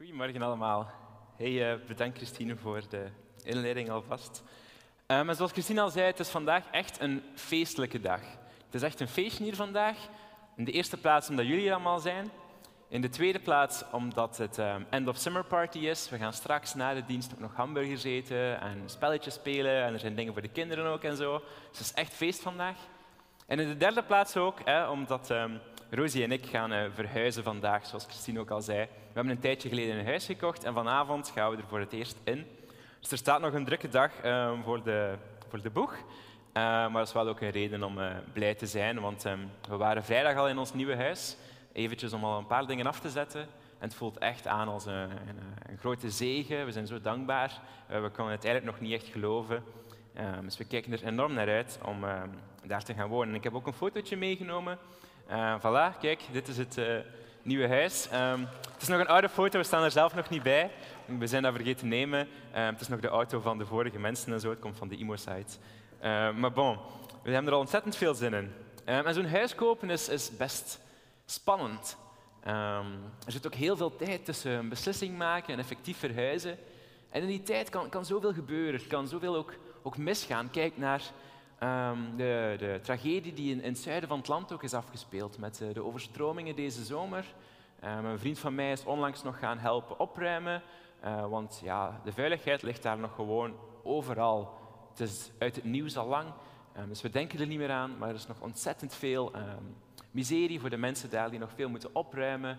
Goedemorgen allemaal. Hey, uh, bedankt Christine voor de inleiding alvast. En zoals Christine al zei, het is vandaag echt een feestelijke dag. Het is echt een feestje hier vandaag. In de eerste plaats omdat jullie allemaal zijn. In de tweede plaats omdat het um, end of summer party is. We gaan straks na de dienst ook nog hamburgers eten en spelletjes spelen. En er zijn dingen voor de kinderen ook en zo. Dus het is echt feest vandaag. En in de derde plaats ook, hè, omdat um, Rosie en ik gaan uh, verhuizen vandaag, zoals Christine ook al zei. We hebben een tijdje geleden een huis gekocht en vanavond gaan we er voor het eerst in. Dus er staat nog een drukke dag um, voor, de, voor de boeg. Uh, maar dat is wel ook een reden om uh, blij te zijn, want um, we waren vrijdag al in ons nieuwe huis. Eventjes om al een paar dingen af te zetten. En het voelt echt aan als een, een, grote zegen. We zijn zo dankbaar. Uh, we kunnen het eigenlijk nog niet echt geloven. Dus we kijken er enorm naar uit om daar te gaan wonen. Ik heb ook een fotootje meegenomen. Uh, voilà, kijk, dit is het uh, nieuwe huis. Um, het is nog een oude foto, we staan er zelf nog niet bij. We zijn dat vergeten te nemen. Uh, het is nog de auto van de vorige mensen en zo, het komt van de imo-site. maar bon, we hebben er al ontzettend veel zin in. en zo'n huis kopen is, is best spannend. Er zit ook heel veel tijd tussen een beslissing maken en effectief verhuizen. En in die tijd kan, kan zoveel gebeuren, kan zoveel ook, ook misgaan. Kijk naar Um, de, de, tragedie die in, in, het zuiden van het land ook is afgespeeld met uh, de overstromingen deze zomer. Um, een vriend van mij is onlangs nog gaan helpen opruimen, uh, want ja, de veiligheid ligt daar nog gewoon overal. Het is uit het nieuws al lang, um, dus we denken er niet meer aan, maar er is nog ontzettend veel miserie voor de mensen daar die nog veel moeten opruimen,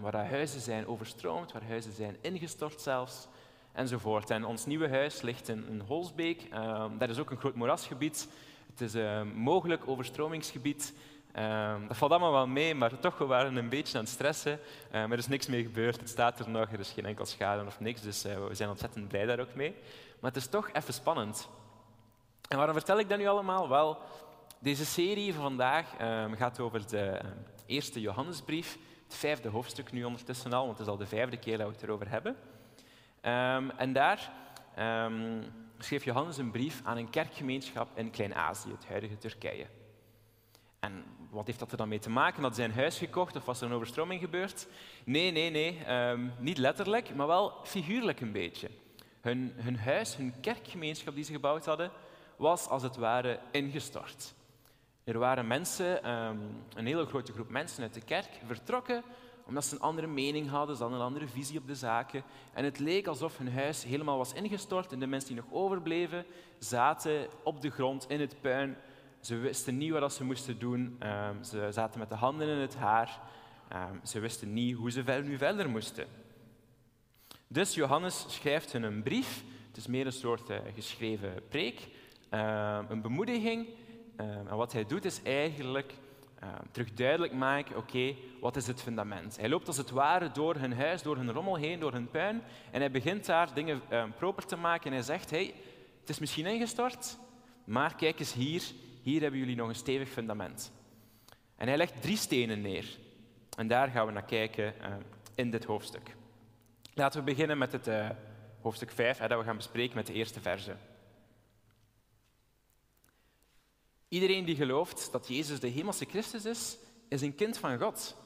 waar huizen zijn overstroomd, waar huizen zijn ingestort zelfs enzovoort. En ons nieuwe huis ligt in, in Holsbeek. Uh, dat is ook een groot moerasgebied. Het is een mogelijk overstromingsgebied. Uh, dat valt allemaal wel mee, maar toch, we waren een beetje aan het stressen. Maar er is niks mee gebeurd. Het staat er nog, er is geen enkel schade of niks. Dus uh, we zijn ontzettend blij daar ook mee. Maar het is toch even spannend. En waarom vertel ik dat nu allemaal? Wel, deze serie van vandaag ehm, gaat over de ehm, eerste Johannesbrief. Het vijfde hoofdstuk nu ondertussen al, want het is al de vijfde keer dat we het erover hebben. Um, en daar um, schreef Johannes een brief aan een kerkgemeenschap in Klein-Azië, het huidige Turkije. En wat heeft dat er dan mee te maken? Had zijn huis gekocht of was er een overstroming gebeurd? Nee, nee, nee, um, niet letterlijk, maar wel figuurlijk een beetje. Hun, hun huis, hun kerkgemeenschap die ze gebouwd hadden, was als het ware ingestort. Er waren mensen, een hele grote groep mensen uit de kerk, vertrokken omdat ze een andere mening hadden, ze hadden een andere visie op de zaken. En het leek alsof hun huis helemaal was ingestort en de mensen die nog overbleven zaten op de grond in het puin. Ze wisten niet wat ze moesten doen. Um, ze zaten met de handen in het haar. Um, ze wisten niet hoe ze nu verder moesten. Dus Johannes schrijft hun een brief. Het is meer een soort uh, geschreven preek, uh, een bemoediging. En wat hij doet is eigenlijk uh, terug duidelijk maken, oké, wat is het fundament? Hij loopt als het ware door hun huis, door hun rommel heen, door hun puin en hij begint daar dingen uh, proper te maken en hij zegt, hey, het is misschien ingestort, maar kijk eens hier, hier hebben jullie nog een stevig fundament. En hij legt drie stenen neer. En daar gaan we naar kijken uh, in dit hoofdstuk. Laten we beginnen met het uh, hoofdstuk 5, hè, dat we gaan bespreken met de eerste verse. Iedereen die gelooft dat Jezus de hemelse Christus is, is een kind van God.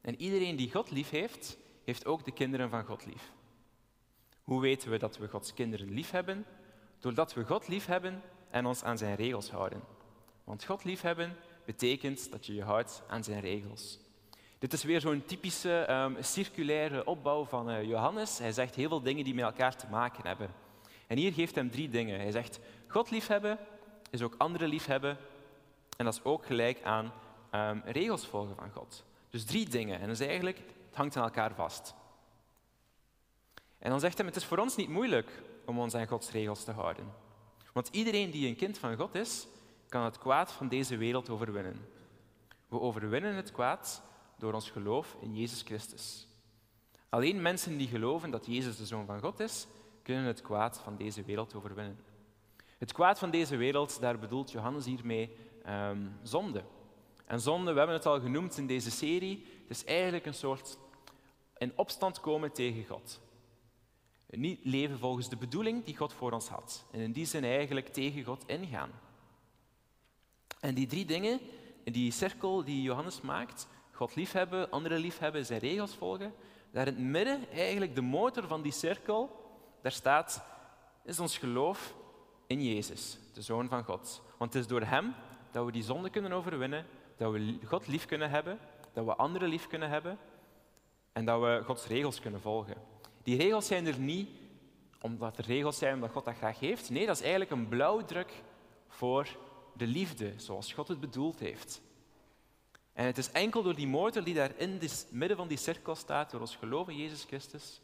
En iedereen die God lief heeft, heeft ook de kinderen van God lief. Hoe weten we dat we Gods kinderen lief hebben? Doordat we God lief hebben en ons aan zijn regels houden. Want God liefhebben betekent dat je je houdt aan zijn regels. Dit is weer zo'n typische um, circulaire opbouw van uh, Johannes. Hij zegt heel veel dingen die met elkaar te maken hebben. En hier geeft hij drie dingen. Hij zegt God liefhebben, is ook anderen liefhebben. En dat is ook gelijk aan um, regels volgen van God. Dus drie dingen. En dat is eigenlijk, het hangt aan elkaar vast. En dan zegt hij, het is voor ons niet moeilijk om ons aan Gods regels te houden. Want iedereen die een kind van God is, kan het kwaad van deze wereld overwinnen. We overwinnen het kwaad door ons geloof in Jezus Christus. Alleen mensen die geloven dat Jezus de Zoon van God is, kunnen het kwaad van deze wereld overwinnen. Het kwaad van deze wereld, daar bedoelt Johannes hiermee um, zonde. En zonde, we hebben het al genoemd in deze serie, het is eigenlijk een soort in opstand komen tegen God. Niet leven volgens de bedoeling die God voor ons had. En in die zin eigenlijk tegen God ingaan. En die drie dingen, die cirkel die Johannes maakt, God liefhebben, anderen liefhebben, zijn regels volgen, daar in het midden, eigenlijk de motor van die cirkel, daar staat, is ons geloof in Jezus, de Zoon van God. Want het is door Hem dat we die zonde kunnen overwinnen, dat we God lief kunnen hebben, dat we anderen lief kunnen hebben en dat we Gods regels kunnen volgen. Die regels zijn er niet omdat er regels zijn omdat God dat graag heeft. Nee, dat is eigenlijk een blauwdruk voor de liefde, zoals God het bedoeld heeft. En het is enkel door die motor die daar in het midden van die cirkel staat, door ons geloof in Jezus Christus,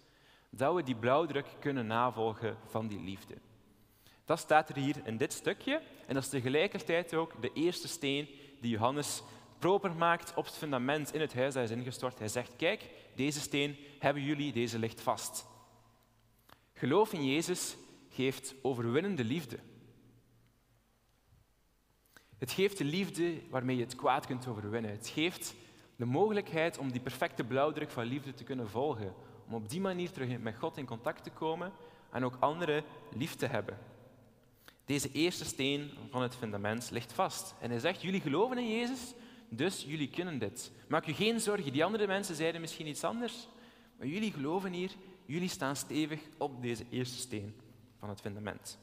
dat we die blauwdruk kunnen navolgen van die liefde. Dat staat er hier in dit stukje en dat is tegelijkertijd ook de eerste steen die Johannes proper maakt op het fundament in het huis dat is ingestort. Hij zegt, kijk, deze steen hebben jullie, deze ligt vast. Geloof in Jezus geeft overwinnende liefde. Het geeft de liefde waarmee je het kwaad kunt overwinnen. Het geeft de mogelijkheid om die perfecte blauwdruk van liefde te kunnen volgen. Om op die manier terug met God in contact te komen en ook anderen lief te hebben. Deze eerste steen van het fundament ligt vast. En hij zegt, jullie geloven in Jezus, dus jullie kunnen dit. Maak je geen zorgen, die andere mensen zeiden misschien iets anders. Maar jullie geloven hier, jullie staan stevig op deze eerste steen van het fundament.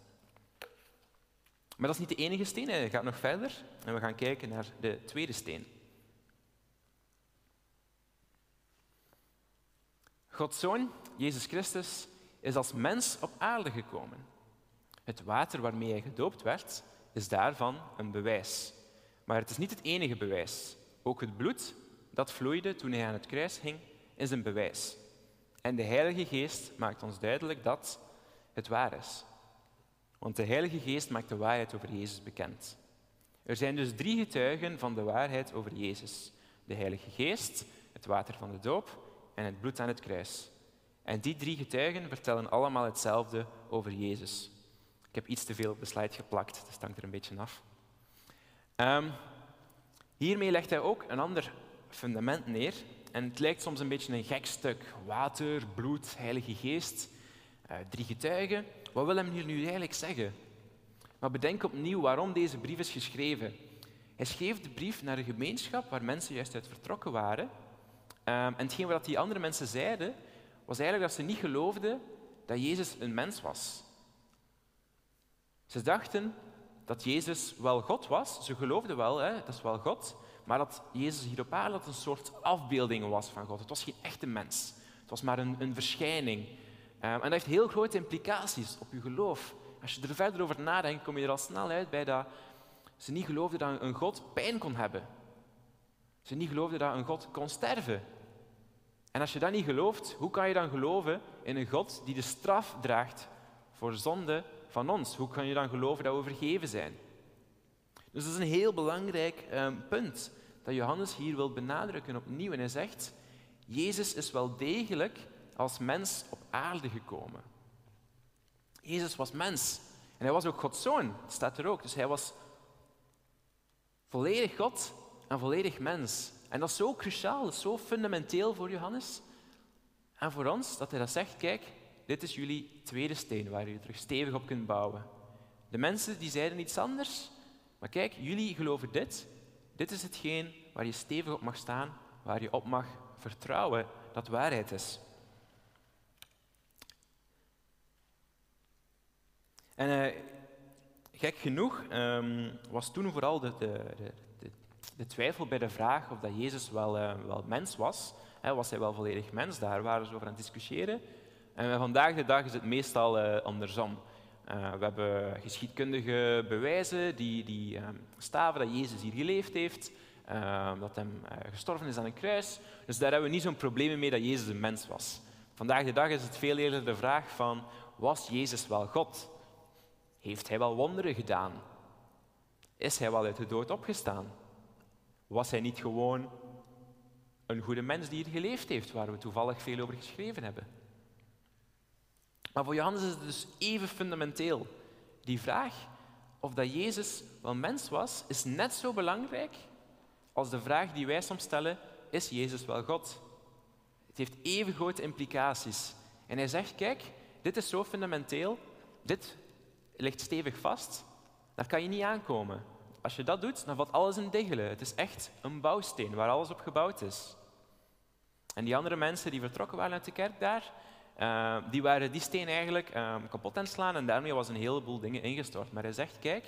Maar dat is niet de enige steen, hij gaat nog verder en we gaan kijken naar de tweede steen. Gods Zoon, Jezus Christus, is als mens op aarde gekomen. Het water waarmee hij gedoopt werd, is daarvan een bewijs. Maar het is niet het enige bewijs. Ook het bloed dat vloeide toen hij aan het kruis hing, is een bewijs. En de Heilige Geest maakt ons duidelijk dat het waar is. Want de Heilige Geest maakt de waarheid over Jezus bekend. Er zijn dus drie getuigen van de waarheid over Jezus. De Heilige Geest, het water van de doop en het bloed aan het kruis. En die drie getuigen vertellen allemaal hetzelfde over Jezus. Ik heb iets te veel op de slide geplakt, dus hangt er een beetje af. Um, hiermee legt hij ook een ander fundament neer. En het lijkt soms een beetje een gek stuk. Water, bloed, heilige geest, uh, drie getuigen. Wat wil hem hier nu eigenlijk zeggen? Maar bedenk opnieuw waarom deze brief is geschreven. Hij schreef de brief naar een gemeenschap waar mensen juist uit vertrokken waren. Um, en hetgeen wat die andere mensen zeiden, was eigenlijk dat ze niet geloofden dat Jezus een mens was. Ze dachten dat Jezus wel God was. Ze geloofden wel, hè, dat is wel God. Maar dat Jezus hier op aarde een soort afbeelding was van God. Het was geen echte mens. Het was maar een, een verschijning. Um, en dat heeft heel grote implicaties op je geloof. Als je er verder over nadenkt, kom je er al snel uit bij dat ze niet geloofden dat een God pijn kon hebben. Ze niet geloofden dat een God kon sterven. En als je dat niet gelooft, hoe kan je dan geloven in een God die de straf draagt voor zonde van ons? Hoe kan je dan geloven dat we vergeven zijn? Dus dat is een heel belangrijk um, punt dat Johannes hier wil benadrukken opnieuw. En hij zegt, Jezus is wel degelijk als mens op aarde gekomen. Jezus was mens. En hij was ook Gods zoon, dat staat er ook. Dus hij was volledig God en volledig mens. En dat is zo cruciaal, dat is zo fundamenteel voor Johannes. En voor ons, dat hij dat zegt, kijk, dit is jullie tweede steen waar je terug stevig op kunt bouwen. De mensen die zeiden iets anders, maar kijk, jullie geloven dit. Dit is hetgeen waar je stevig op mag staan, waar je op mag vertrouwen dat waarheid is. En uh, gek genoeg um, was toen vooral de, de, de, twijfel bij de vraag of dat Jezus wel, uh, wel mens was. Was hij wel volledig mens? Daar waren ze over aan het discussiëren. En vandaag de dag is het meestal uh, andersom. we hebben geschiedkundige bewijzen die, die ehm, staven dat Jezus hier geleefd heeft, ehm, dat hij gestorven is aan een kruis. Dus daar hebben we niet zo'n probleem mee dat Jezus een mens was. Vandaag de dag is het veel eerder de vraag van, was Jezus wel God? Heeft hij wel wonderen gedaan? Is hij wel uit de dood opgestaan? Was hij niet gewoon een goede mens die hier geleefd heeft, waar we toevallig veel over geschreven hebben? Maar voor Johannes is het dus even fundamenteel. Die vraag of dat Jezus wel mens was, is net zo belangrijk als de vraag die wij soms stellen, is Jezus wel God? Het heeft even grote implicaties. En hij zegt, kijk, dit is zo fundamenteel, dit ligt stevig vast, daar kan je niet aankomen. Als je dat doet, dan valt alles in diggelen. Het is echt een bouwsteen waar alles op gebouwd is. En die andere mensen die vertrokken waren uit de kerk daar, uh, die waren die steen eigenlijk uh, kapot aan het slaan en daarmee was een heleboel dingen ingestort. Maar hij zegt, kijk,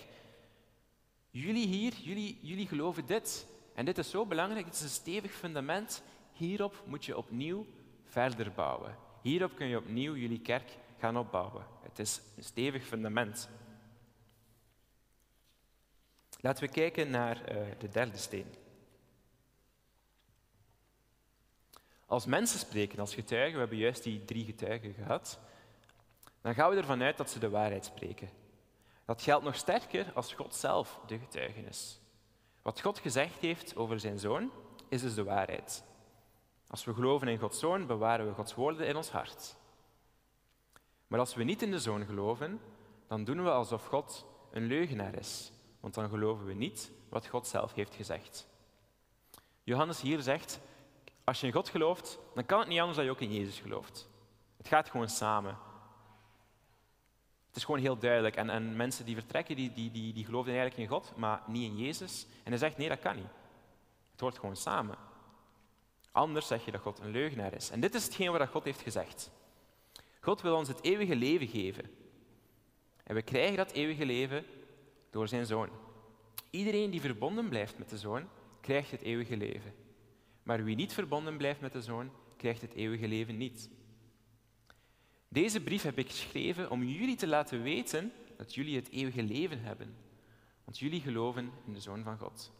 jullie hier, jullie, jullie geloven dit. En dit is zo belangrijk, dit is een stevig fundament. Hierop moet je opnieuw verder bouwen. Hierop kun je opnieuw jullie kerk gaan opbouwen. Het is een stevig fundament. Laten we kijken naar uh, de derde steen. Als mensen spreken, als getuigen, we hebben juist die drie getuigen gehad, dan gaan we ervan uit dat ze de waarheid spreken. Dat geldt nog sterker als God zelf de getuigenis. Wat God gezegd heeft over zijn zoon, is dus de waarheid. Als we geloven in Gods zoon, bewaren we Gods woorden in ons hart. Maar als we niet in de zoon geloven, dan doen we alsof God een leugenaar is, want dan geloven we niet wat God zelf heeft gezegd. Johannes hier zegt, als je in God gelooft, dan kan het niet anders dan je ook in Jezus gelooft. Het gaat gewoon samen. Het is gewoon heel duidelijk. En, en mensen die vertrekken, die, die, die, die geloven eigenlijk in God, maar niet in Jezus. En hij zegt, nee, dat kan niet. Het hoort gewoon samen. Anders zeg je dat God een leugenaar is. En dit is hetgeen wat God heeft gezegd. God wil ons het eeuwige leven geven. En we krijgen dat eeuwige leven door zijn zoon. Iedereen die verbonden blijft met de zoon, krijgt het eeuwige leven. Maar wie niet verbonden blijft met de zoon, krijgt het eeuwige leven niet. Deze brief heb ik geschreven om jullie te laten weten dat jullie het eeuwige leven hebben. Want jullie geloven in de Zoon van God.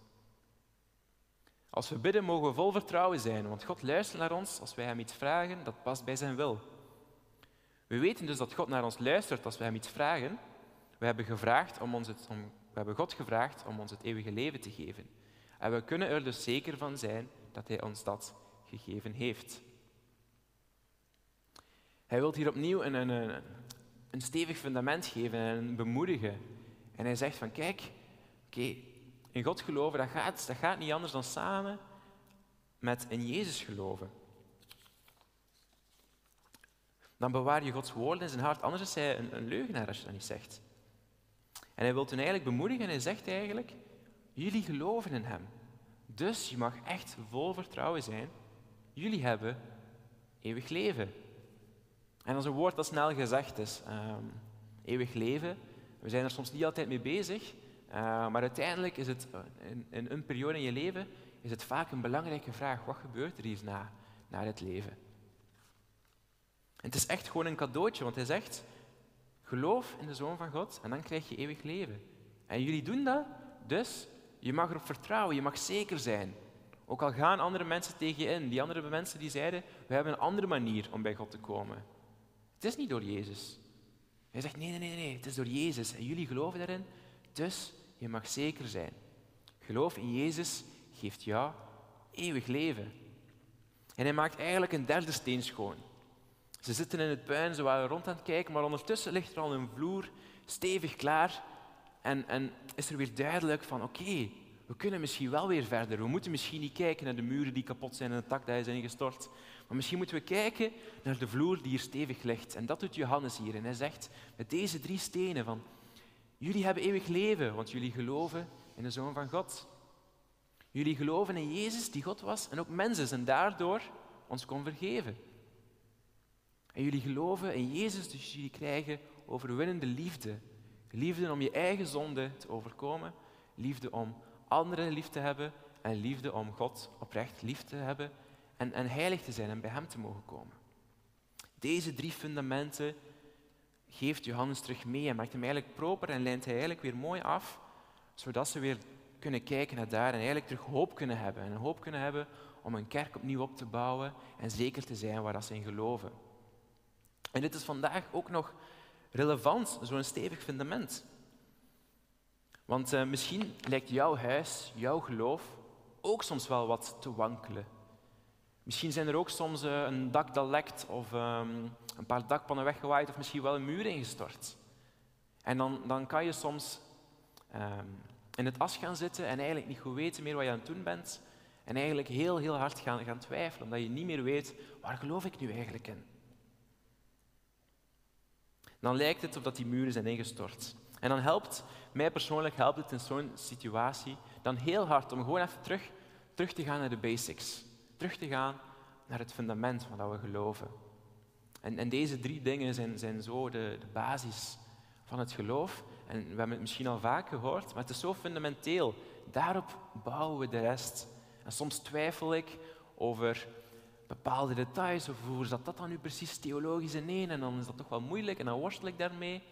Als we bidden, mogen we vol vertrouwen zijn, want God luistert naar ons als wij Hem iets vragen dat past bij Zijn wil. We weten dus dat God naar ons luistert als wij Hem iets vragen. We hebben, gevraagd om ons het, we hebben God gevraagd om ons het eeuwige leven te geven. En we kunnen er dus zeker van zijn dat Hij ons dat gegeven heeft. Hij wil hier opnieuw een, een, een stevig fundament geven en bemoedigen. En hij zegt van kijk, oké, in God geloven, dat gaat, dat gaat niet anders dan samen met in Jezus geloven. Dan bewaar je Gods woorden in zijn hart, anders is hij een, een leugenaar als je dat niet zegt. En hij wil toen eigenlijk bemoedigen en hij zegt eigenlijk, jullie geloven in hem. Dus je mag echt vol vertrouwen zijn. Jullie hebben eeuwig leven. En dat is een woord dat snel gezegd is. Um, eeuwig leven. We zijn er soms niet altijd mee bezig. Uh, maar uiteindelijk is het, eh, in, een periode in je leven, is het vaak een belangrijke vraag. Wat gebeurt er hier na, het leven? En het is echt gewoon een cadeautje, want hij zegt, geloof in de Zoon van God en dan krijg je eeuwig leven. En jullie doen dat, dus je mag erop vertrouwen, je mag zeker zijn. Ook al gaan andere mensen tegen je in. Die andere mensen die zeiden, we hebben een andere manier om bij God te komen. Het is niet door Jezus. Hij zegt, nee, nee, nee, nee, het is door Jezus. En jullie geloven daarin, dus je mag zeker zijn. Geloof in Jezus geeft jou eeuwig leven. En hij maakt eigenlijk een derde steen schoon. Ze zitten in het puin, ze waren rond aan het kijken, maar ondertussen ligt er al een vloer stevig klaar en, en is er weer duidelijk van, oké, we kunnen misschien wel weer verder. We moeten misschien niet kijken naar de muren die kapot zijn en de tak die is ingestort. Maar misschien moeten we kijken naar de vloer die hier stevig ligt. En dat doet Johannes hier. En hij zegt met deze drie stenen van, jullie hebben eeuwig leven, want jullie geloven in de Zoon van God. Jullie geloven in Jezus, die God was en ook mens is en daardoor ons kon vergeven. En jullie geloven in Jezus, dus jullie krijgen overwinnende liefde Liefde om je eigen zonde te overkomen. Liefde om anderen lief te hebben. En liefde om God oprecht lief te hebben. En, en heilig te zijn en bij Hem te mogen komen. Deze drie fundamenten geeft Johannes terug mee en maakt hem eigenlijk proper en lijnt hij eigenlijk weer mooi af, zodat ze weer kunnen kijken naar daar en eigenlijk terug hoop kunnen hebben. En hoop kunnen hebben om een kerk opnieuw op te bouwen en zeker te zijn waar ze in geloven. En dit is vandaag ook nog relevant, zo'n stevig fundament. Want uh, misschien lijkt jouw huis, jouw geloof, ook soms wel wat te wankelen. Misschien zijn er ook soms uh, een dak dat lekt of um, een paar dakpannen weggewaaid of misschien wel een muur ingestort. En dan, dan kan je soms um, in het as gaan zitten en eigenlijk niet goed weten meer wat je aan het doen bent. En eigenlijk heel, heel hard gaan, gaan twijfelen, omdat je niet meer weet, waar geloof ik nu eigenlijk in? Dan lijkt het of dat die muren zijn ingestort. En dan helpt, mij persoonlijk helpt het in zo'n situatie dan heel hard om gewoon even terug, terug te gaan naar de basics. Terug te gaan naar het fundament van dat we geloven. En, en deze drie dingen zijn, zijn zo de, de basis van het geloof. En we hebben het misschien al vaak gehoord, maar het is zo fundamenteel. Daarop bouwen we de rest. En soms twijfel ik over bepaalde details, of hoe zat dat dan nu precies theologisch in En dan is dat toch wel moeilijk en dan worstel ik daarmee.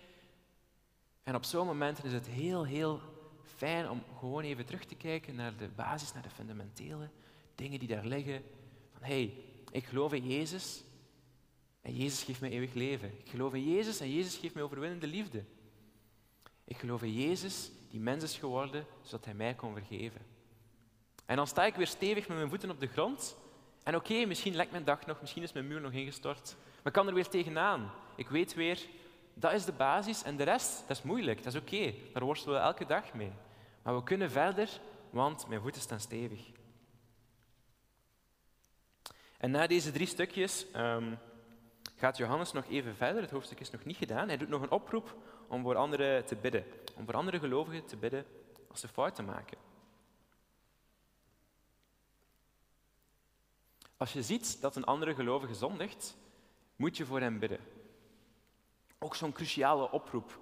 En op zo'n moment is het heel, heel fijn om gewoon even terug te kijken naar de basis, naar de fundamentele dingen die daar liggen. Van hé, hey, ik geloof in Jezus en Jezus geeft mij eeuwig leven. Ik geloof in Jezus en Jezus geeft mij overwinnende liefde. Ik geloof in Jezus die mens is geworden zodat Hij mij kon vergeven. En dan sta ik weer stevig met mijn voeten op de grond. En oké, misschien lekt mijn dag nog, misschien is mijn muur nog ingestort. Maar ik kan er weer tegenaan. Ik weet weer, dat is de basis en de rest, dat is moeilijk, dat is oké. Daar worstelen we elke dag mee. Maar we kunnen verder, want mijn voeten staan stevig. En na deze drie stukjes um, gaat Johannes nog even verder. Het hoofdstuk is nog niet gedaan. Hij doet nog een oproep om voor anderen te bidden. Om voor andere gelovigen te bidden als ze fouten maken. Als je ziet dat een andere gelovige zondigt, moet je voor hem bidden. Ook zo'n cruciale oproep.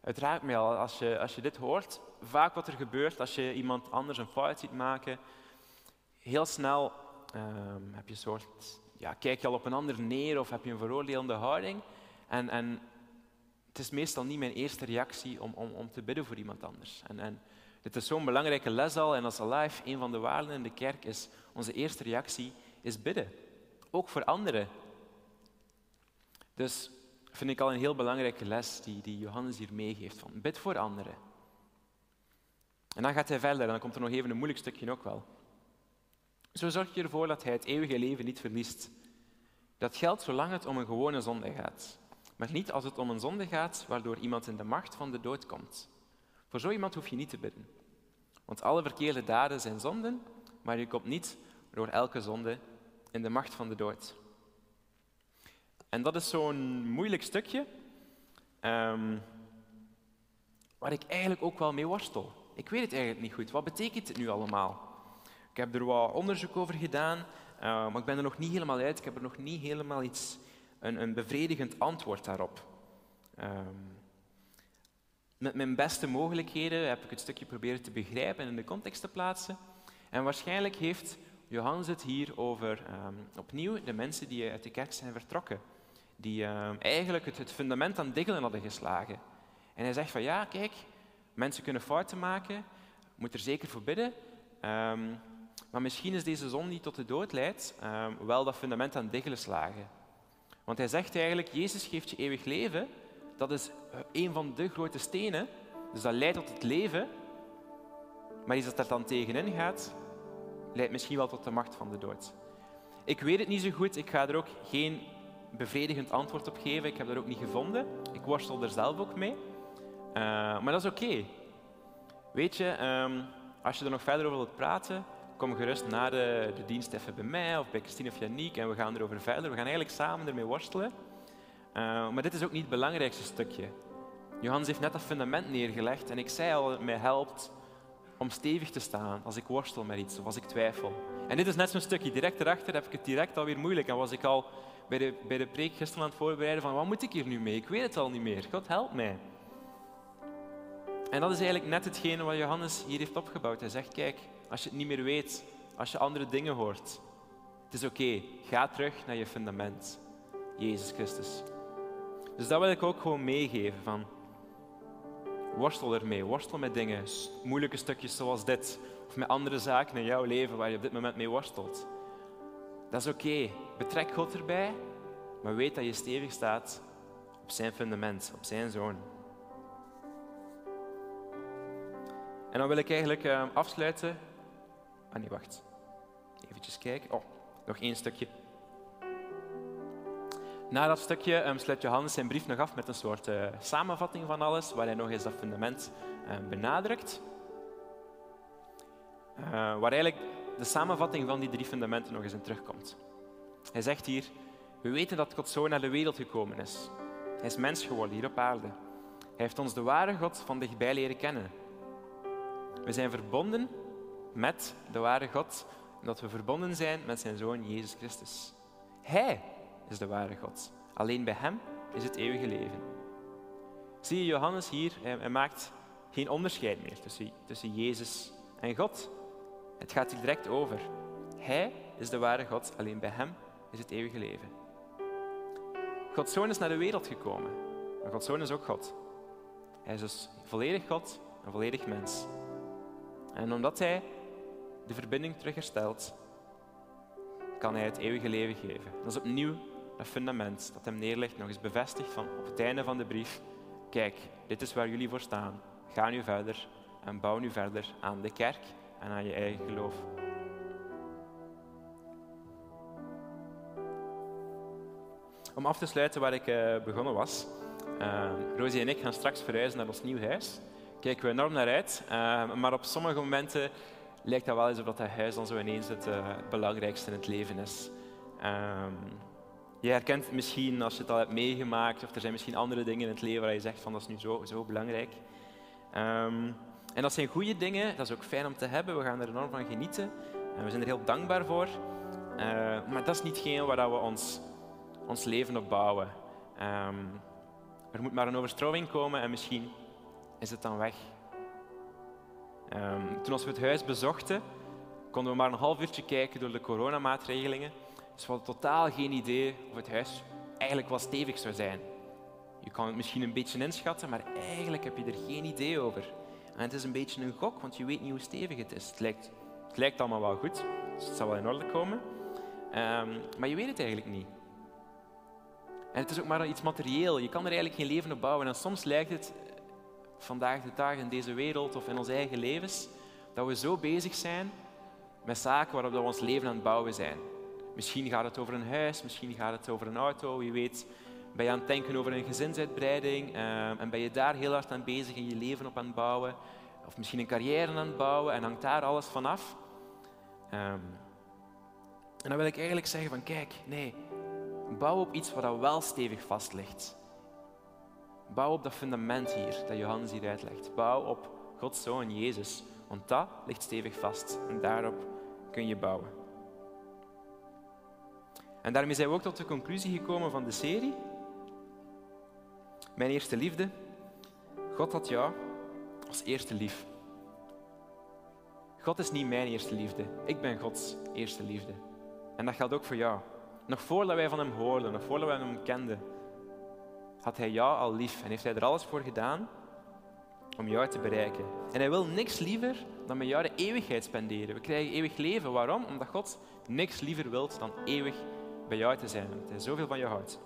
Het raakt mij al als je, als je dit hoort. Vaak wat er gebeurt als je iemand anders een fout ziet maken. Heel snel um, heb je soort, ja, kijk je al op een ander neer of heb je een veroordelende houding. En, en het is meestal niet mijn eerste reactie om, om, om te bidden voor iemand anders. En, en dit is zo'n belangrijke les al. En als Alive, een van de waarden in de kerk is, onze eerste reactie is bidden. Ook voor anderen. Dus vind ik al een heel belangrijke les die, die Johannes hier meegeeft. Van bid voor anderen. En dan gaat hij verder en dan komt er nog even een moeilijk stukje ook wel. Zo zorg je ervoor dat hij het eeuwige leven niet verliest. Dat geldt zolang het om een gewone zonde gaat. Maar niet als het om een zonde gaat waardoor iemand in de macht van de dood komt. Voor zo iemand hoef je niet te bidden. Want alle verkeerde daden zijn zonden, maar je komt niet door elke zonde in de macht van de dood. En dat is zo'n moeilijk stukje, um, waar ik eigenlijk ook wel mee worstel. Ik weet het eigenlijk niet goed. Wat betekent het nu allemaal? Ik heb er wat onderzoek over gedaan, uh, maar ik ben er nog niet helemaal uit. Ik heb er nog niet helemaal iets, een, een bevredigend antwoord daarop. Um, met mijn beste mogelijkheden heb ik het stukje proberen te begrijpen en in de context te plaatsen. En waarschijnlijk heeft Johannes het hier over um, opnieuw de mensen die uit de kerk zijn vertrokken. Die um, eigenlijk het, het, fundament aan diggelen hadden geslagen. En hij zegt van ja, kijk, mensen kunnen fouten maken, moet er zeker voor bidden. Um, maar misschien is deze zon die tot de dood leidt, wel dat fundament aan diggelen slagen. Want hij zegt eigenlijk, Jezus geeft je eeuwig leven. Dat is eh, een van de grote stenen. Dus dat leidt tot het leven. Maar iets dat er dan tegenin gaat, leidt misschien wel tot de macht van de dood. Ik weet het niet zo goed, ik ga er ook geen bevredigend antwoord op geven. Ik heb dat ook niet gevonden. Ik worstel er zelf ook mee. Uh, maar dat is oké. Weet je, um, als je er nog verder over wilt praten, kom gerust na de, de, dienst even bij mij of bij Christine of Janiek en we gaan erover verder. We gaan eigenlijk samen ermee worstelen. Uh, maar dit is ook niet het belangrijkste stukje. Johannes heeft net dat fundament neergelegd en ik zei al, het mij helpt om stevig te staan als ik worstel met iets of als ik twijfel. En dit is net zo'n stukje. Direct erachter heb ik het direct alweer moeilijk. En was ik al bij de, bij de preek gisteren aan het voorbereiden van wat moet ik hier nu mee? Ik weet het al niet meer. God help mij. En dat is eigenlijk net hetgene wat Johannes hier heeft opgebouwd. Hij zegt, kijk, als je het niet meer weet, als je andere dingen hoort, het is oké. Ga terug naar je fundament. Jezus Christus. Dus dat wil ik ook gewoon meegeven van Worstel ermee. Worstel met dingen, moeilijke stukjes zoals dit. Of met andere zaken in jouw leven waar je op dit moment mee worstelt. Dat is oké. Betrek God erbij, maar weet dat je stevig staat op zijn fundament, op zijn zoon. En dan wil ik eigenlijk uh, afsluiten. Ah nee, wacht. Even kijken. Oh, nog één stukje. Na dat stukje um, sluit Johannes zijn brief nog af met een soort uh, samenvatting van alles, waar hij nog eens dat fundament uh, benadrukt. Uh, waar eigenlijk de samenvatting van die drie fundamenten nog eens in terugkomt. Hij zegt hier, we weten dat God zo naar de wereld gekomen is. Hij is mens geworden hier op aarde. Hij heeft ons de ware God van dichtbij leren kennen. We zijn verbonden met de ware God Omdat we verbonden zijn met zijn Zoon Jezus Christus. Hij is de ware God. Alleen bij Hem is het eeuwige leven. Zie je Johannes hier, hij maakt geen onderscheid meer tussen, tussen Jezus en God. Het gaat hier direct over. Hij is de ware God, alleen bij Hem is het eeuwige leven. Gods Zoon is naar de wereld gekomen, maar Gods Zoon is ook God. Hij is dus volledig God en volledig mens. En omdat Hij de verbinding terug herstelt, kan Hij het eeuwige leven geven. Dat is opnieuw dat fundament dat Hem neerlegt, nog eens bevestigd van op het einde van de brief. Kijk, dit is waar jullie voor staan. Ga nu verder en bouw nu verder aan de kerk en aan je eigen geloof. Om af te sluiten waar ik uh, begonnen was. Uh, Rosie en ik gaan straks verhuizen naar ons nieuw huis. Kijken we enorm naar uit. Uh, maar op sommige momenten lijkt dat wel alsof dat huis dan zo ineens het, het belangrijkste in het leven is. Ehm, je herkent misschien als je het al hebt meegemaakt, of er zijn misschien andere dingen in het leven waar je zegt van dat is nu zo, zo belangrijk. Um, en dat zijn goede dingen, dat is ook fijn om te hebben, we gaan er enorm van genieten. En we zijn er heel dankbaar voor. Uh, maar dat is niet geen waar we ons, ons leven op bouwen. Um, er moet maar een overstroming komen en misschien is het dan weg. Um, toen we het huis bezochten, konden we maar een half uurtje kijken door de coronamaatregelingen. We hadden totaal geen idee of het huis eigenlijk wel stevig zou zijn. Je kan het misschien een beetje inschatten, maar eigenlijk heb je er geen idee over. En het is een beetje een gok, want je weet niet hoe stevig het is. Het lijkt, het lijkt allemaal wel goed, dus het zal wel in orde komen. Um, maar je weet het eigenlijk niet. En het is ook maar iets materieel. Je kan er eigenlijk geen leven op bouwen. En soms lijkt het vandaag de dag in deze wereld of in onze eigen levens dat we zo bezig zijn met zaken waarop we ons leven aan het bouwen zijn. Misschien gaat het over een huis, misschien gaat het over een auto. Wie weet ben je aan het denken over een gezinsuitbreiding ehm, en ben je daar heel hard aan bezig in je leven op aan het bouwen. Of misschien een carrière aan het bouwen en hangt daar alles vanaf. Um, en dan wil ik eigenlijk zeggen van kijk, nee, bouw op iets wat wel stevig vast ligt. Bouw op dat fundament hier, dat Johannes hier uitlegt. Bouw op Gods Zoon Jezus, want dat ligt stevig vast en daarop kun je bouwen. En daarmee zijn we ook tot de conclusie gekomen van de serie. Mijn eerste liefde. God had jou als eerste lief. God is niet mijn eerste liefde. Ik ben Gods eerste liefde. En dat geldt ook voor jou. Nog voordat wij van Hem hoorden, nog voordat wij Hem kenden, had Hij jou al lief en heeft Hij er alles voor gedaan om jou te bereiken. En Hij wil niks liever dan met jou de eeuwigheid spenderen. We krijgen eeuwig leven. Waarom? Omdat God niks liever wilt dan eeuwig bij jou te zijn. Omdat Hij zoveel van je houdt.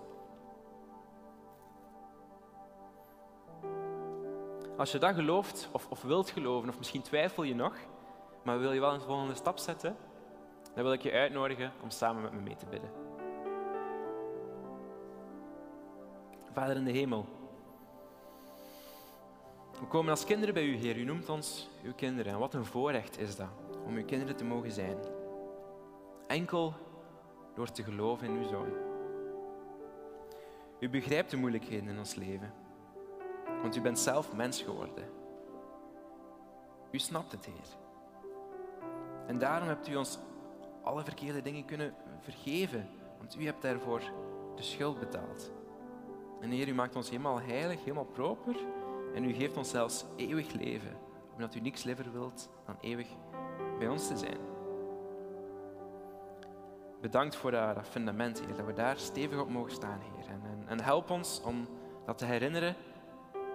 Als je dat gelooft of, of wilt geloven, of misschien twijfel je nog, maar wil je wel een volgende stap zetten, dan wil ik je uitnodigen om samen met me mee te bidden. Vader in de hemel, we komen als kinderen bij u, Heer. U noemt ons uw kinderen. En wat een voorrecht is dat, om uw kinderen te mogen zijn. Enkel door te geloven in uw Zoon. U begrijpt de moeilijkheden in ons leven. Want u bent zelf mens geworden. U snapt het, Heer. En daarom hebt u ons alle verkeerde dingen kunnen vergeven. Want u hebt daarvoor de schuld betaald. En Heer, u maakt ons helemaal heilig, helemaal proper. En u geeft ons zelfs eeuwig leven. Omdat u niks liever wilt dan eeuwig bij ons te zijn. Bedankt voor dat, fundament, Heer. Dat we daar stevig op mogen staan, Heer. En, en, en help ons om dat te herinneren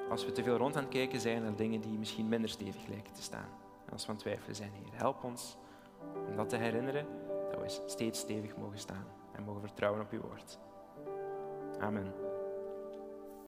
als we te veel rond aan het kijken zijn naar dingen die misschien minder stevig lijken te staan. En als we aan het twijfelen zijn, Heer, help ons om dat te herinneren, dat we steeds stevig mogen staan en mogen vertrouwen op uw woord. Amen.